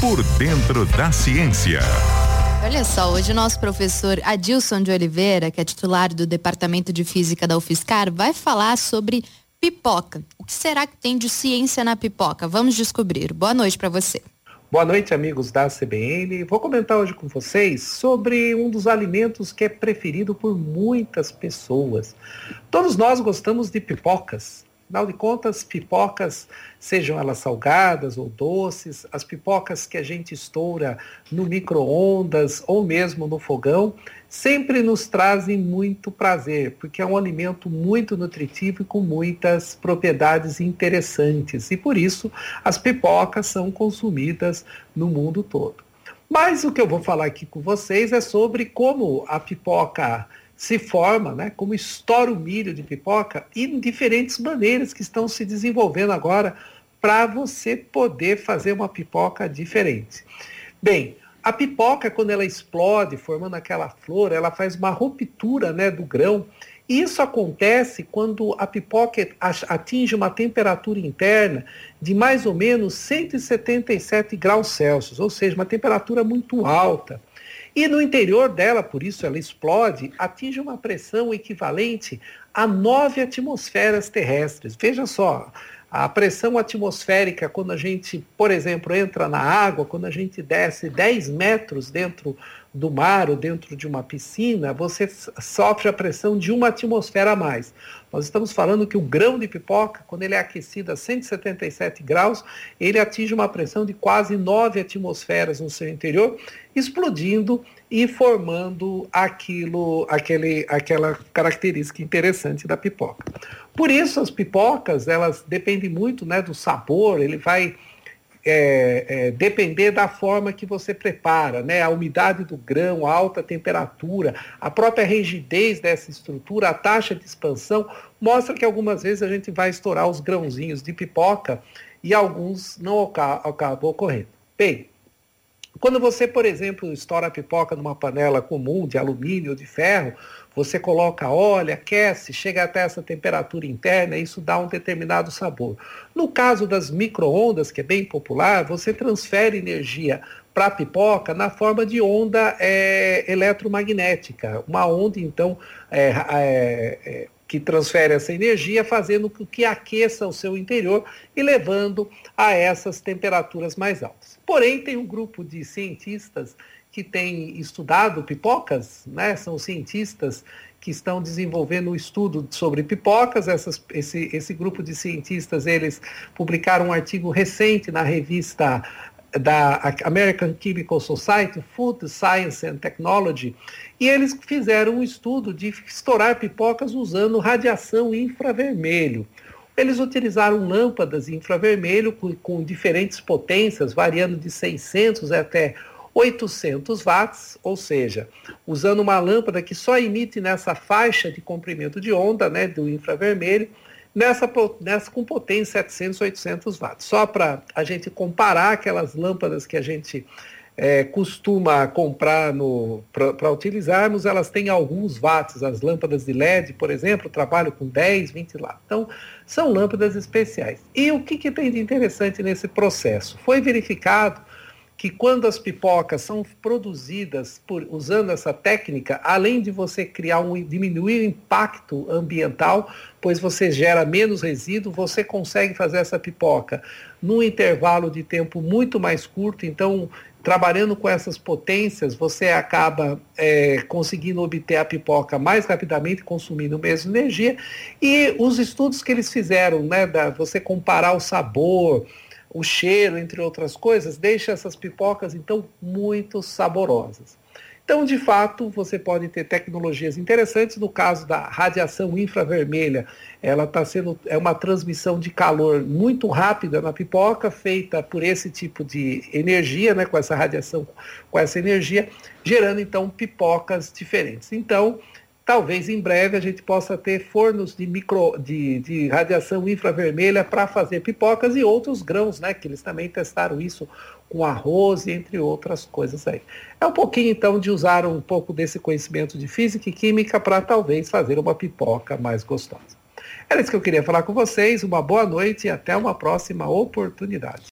Por dentro da ciência. Olha só, hoje o nosso professor Adilson de Oliveira, que é titular do Departamento de Física da UFSCar, vai falar sobre pipoca. O que será que tem de ciência na pipoca? Vamos descobrir. Boa noite para você. Boa noite, amigos da CBN. Vou comentar hoje com vocês sobre um dos alimentos que é preferido por muitas pessoas. Todos nós gostamos de pipocas. Afinal de contas, pipocas, sejam elas salgadas ou doces, as pipocas que a gente estoura no micro-ondas ou mesmo no fogão, sempre nos trazem muito prazer, porque é um alimento muito nutritivo e com muitas propriedades interessantes. E por isso, as pipocas são consumidas no mundo todo. Mas o que eu vou falar aqui com vocês é sobre como a pipoca se forma, né, como estoura o milho de pipoca e diferentes maneiras que estão se desenvolvendo agora para você poder fazer uma pipoca diferente. Bem, a pipoca, quando ela explode, formando aquela flor, ela faz uma ruptura né, do grão. E isso acontece quando a pipoca atinge uma temperatura interna de mais ou menos 177 graus Celsius, ou seja, uma temperatura muito alta. E no interior dela, por isso ela explode, atinge uma pressão equivalente a nove atmosferas terrestres. Veja só, a pressão atmosférica, quando a gente, por exemplo, entra na água, quando a gente desce 10 metros dentro do mar ou dentro de uma piscina, você sofre a pressão de uma atmosfera a mais. Nós estamos falando que o grão de pipoca, quando ele é aquecido a 177 graus, ele atinge uma pressão de quase 9 atmosferas no seu interior, explodindo e formando aquilo, aquele, aquela característica interessante da pipoca. Por isso, as pipocas, elas dependem muito né, do sabor, ele vai é, é, depender da forma que você prepara, né? A umidade do grão, a alta temperatura, a própria rigidez dessa estrutura, a taxa de expansão, mostra que algumas vezes a gente vai estourar os grãozinhos de pipoca e alguns não acabam ocorrendo. Bem, quando você, por exemplo, estoura a pipoca numa panela comum de alumínio ou de ferro, você coloca óleo, aquece, chega até essa temperatura interna, e isso dá um determinado sabor. No caso das microondas, que é bem popular, você transfere energia para a pipoca na forma de onda é, eletromagnética. Uma onda, então, é, é, que transfere essa energia, fazendo com que aqueça o seu interior e levando a essas temperaturas mais altas. Porém, tem um grupo de cientistas que tem estudado pipocas, né? são cientistas que estão desenvolvendo um estudo sobre pipocas. Essas, esse, esse grupo de cientistas, eles publicaram um artigo recente na revista da American Chemical Society, Food Science and Technology, e eles fizeram um estudo de estourar pipocas usando radiação infravermelho. Eles utilizaram lâmpadas infravermelho com, com diferentes potências, variando de 600 até 800 watts, ou seja, usando uma lâmpada que só emite nessa faixa de comprimento de onda, né, do infravermelho, nessa, nessa com potência 700, 800 watts. Só para a gente comparar aquelas lâmpadas que a gente é, costuma comprar para utilizarmos, elas têm alguns watts. As lâmpadas de LED, por exemplo, trabalham com 10, 20 watts. Então, são lâmpadas especiais. E o que, que tem de interessante nesse processo? Foi verificado que quando as pipocas são produzidas por usando essa técnica, além de você criar um diminuir o impacto ambiental, pois você gera menos resíduo, você consegue fazer essa pipoca num intervalo de tempo muito mais curto. Então, trabalhando com essas potências, você acaba é, conseguindo obter a pipoca mais rapidamente, consumindo menos energia. E os estudos que eles fizeram, né, da, você comparar o sabor o cheiro, entre outras coisas, deixa essas pipocas então muito saborosas. Então, de fato, você pode ter tecnologias interessantes. No caso da radiação infravermelha, ela está sendo é uma transmissão de calor muito rápida na pipoca, feita por esse tipo de energia, né, com essa radiação, com essa energia, gerando então pipocas diferentes. Então, talvez em breve a gente possa ter fornos de, micro, de, de radiação infravermelha para fazer pipocas e outros grãos, né? Que eles também testaram isso com arroz e entre outras coisas aí. É um pouquinho então de usar um pouco desse conhecimento de física e química para talvez fazer uma pipoca mais gostosa. Era isso que eu queria falar com vocês. Uma boa noite e até uma próxima oportunidade.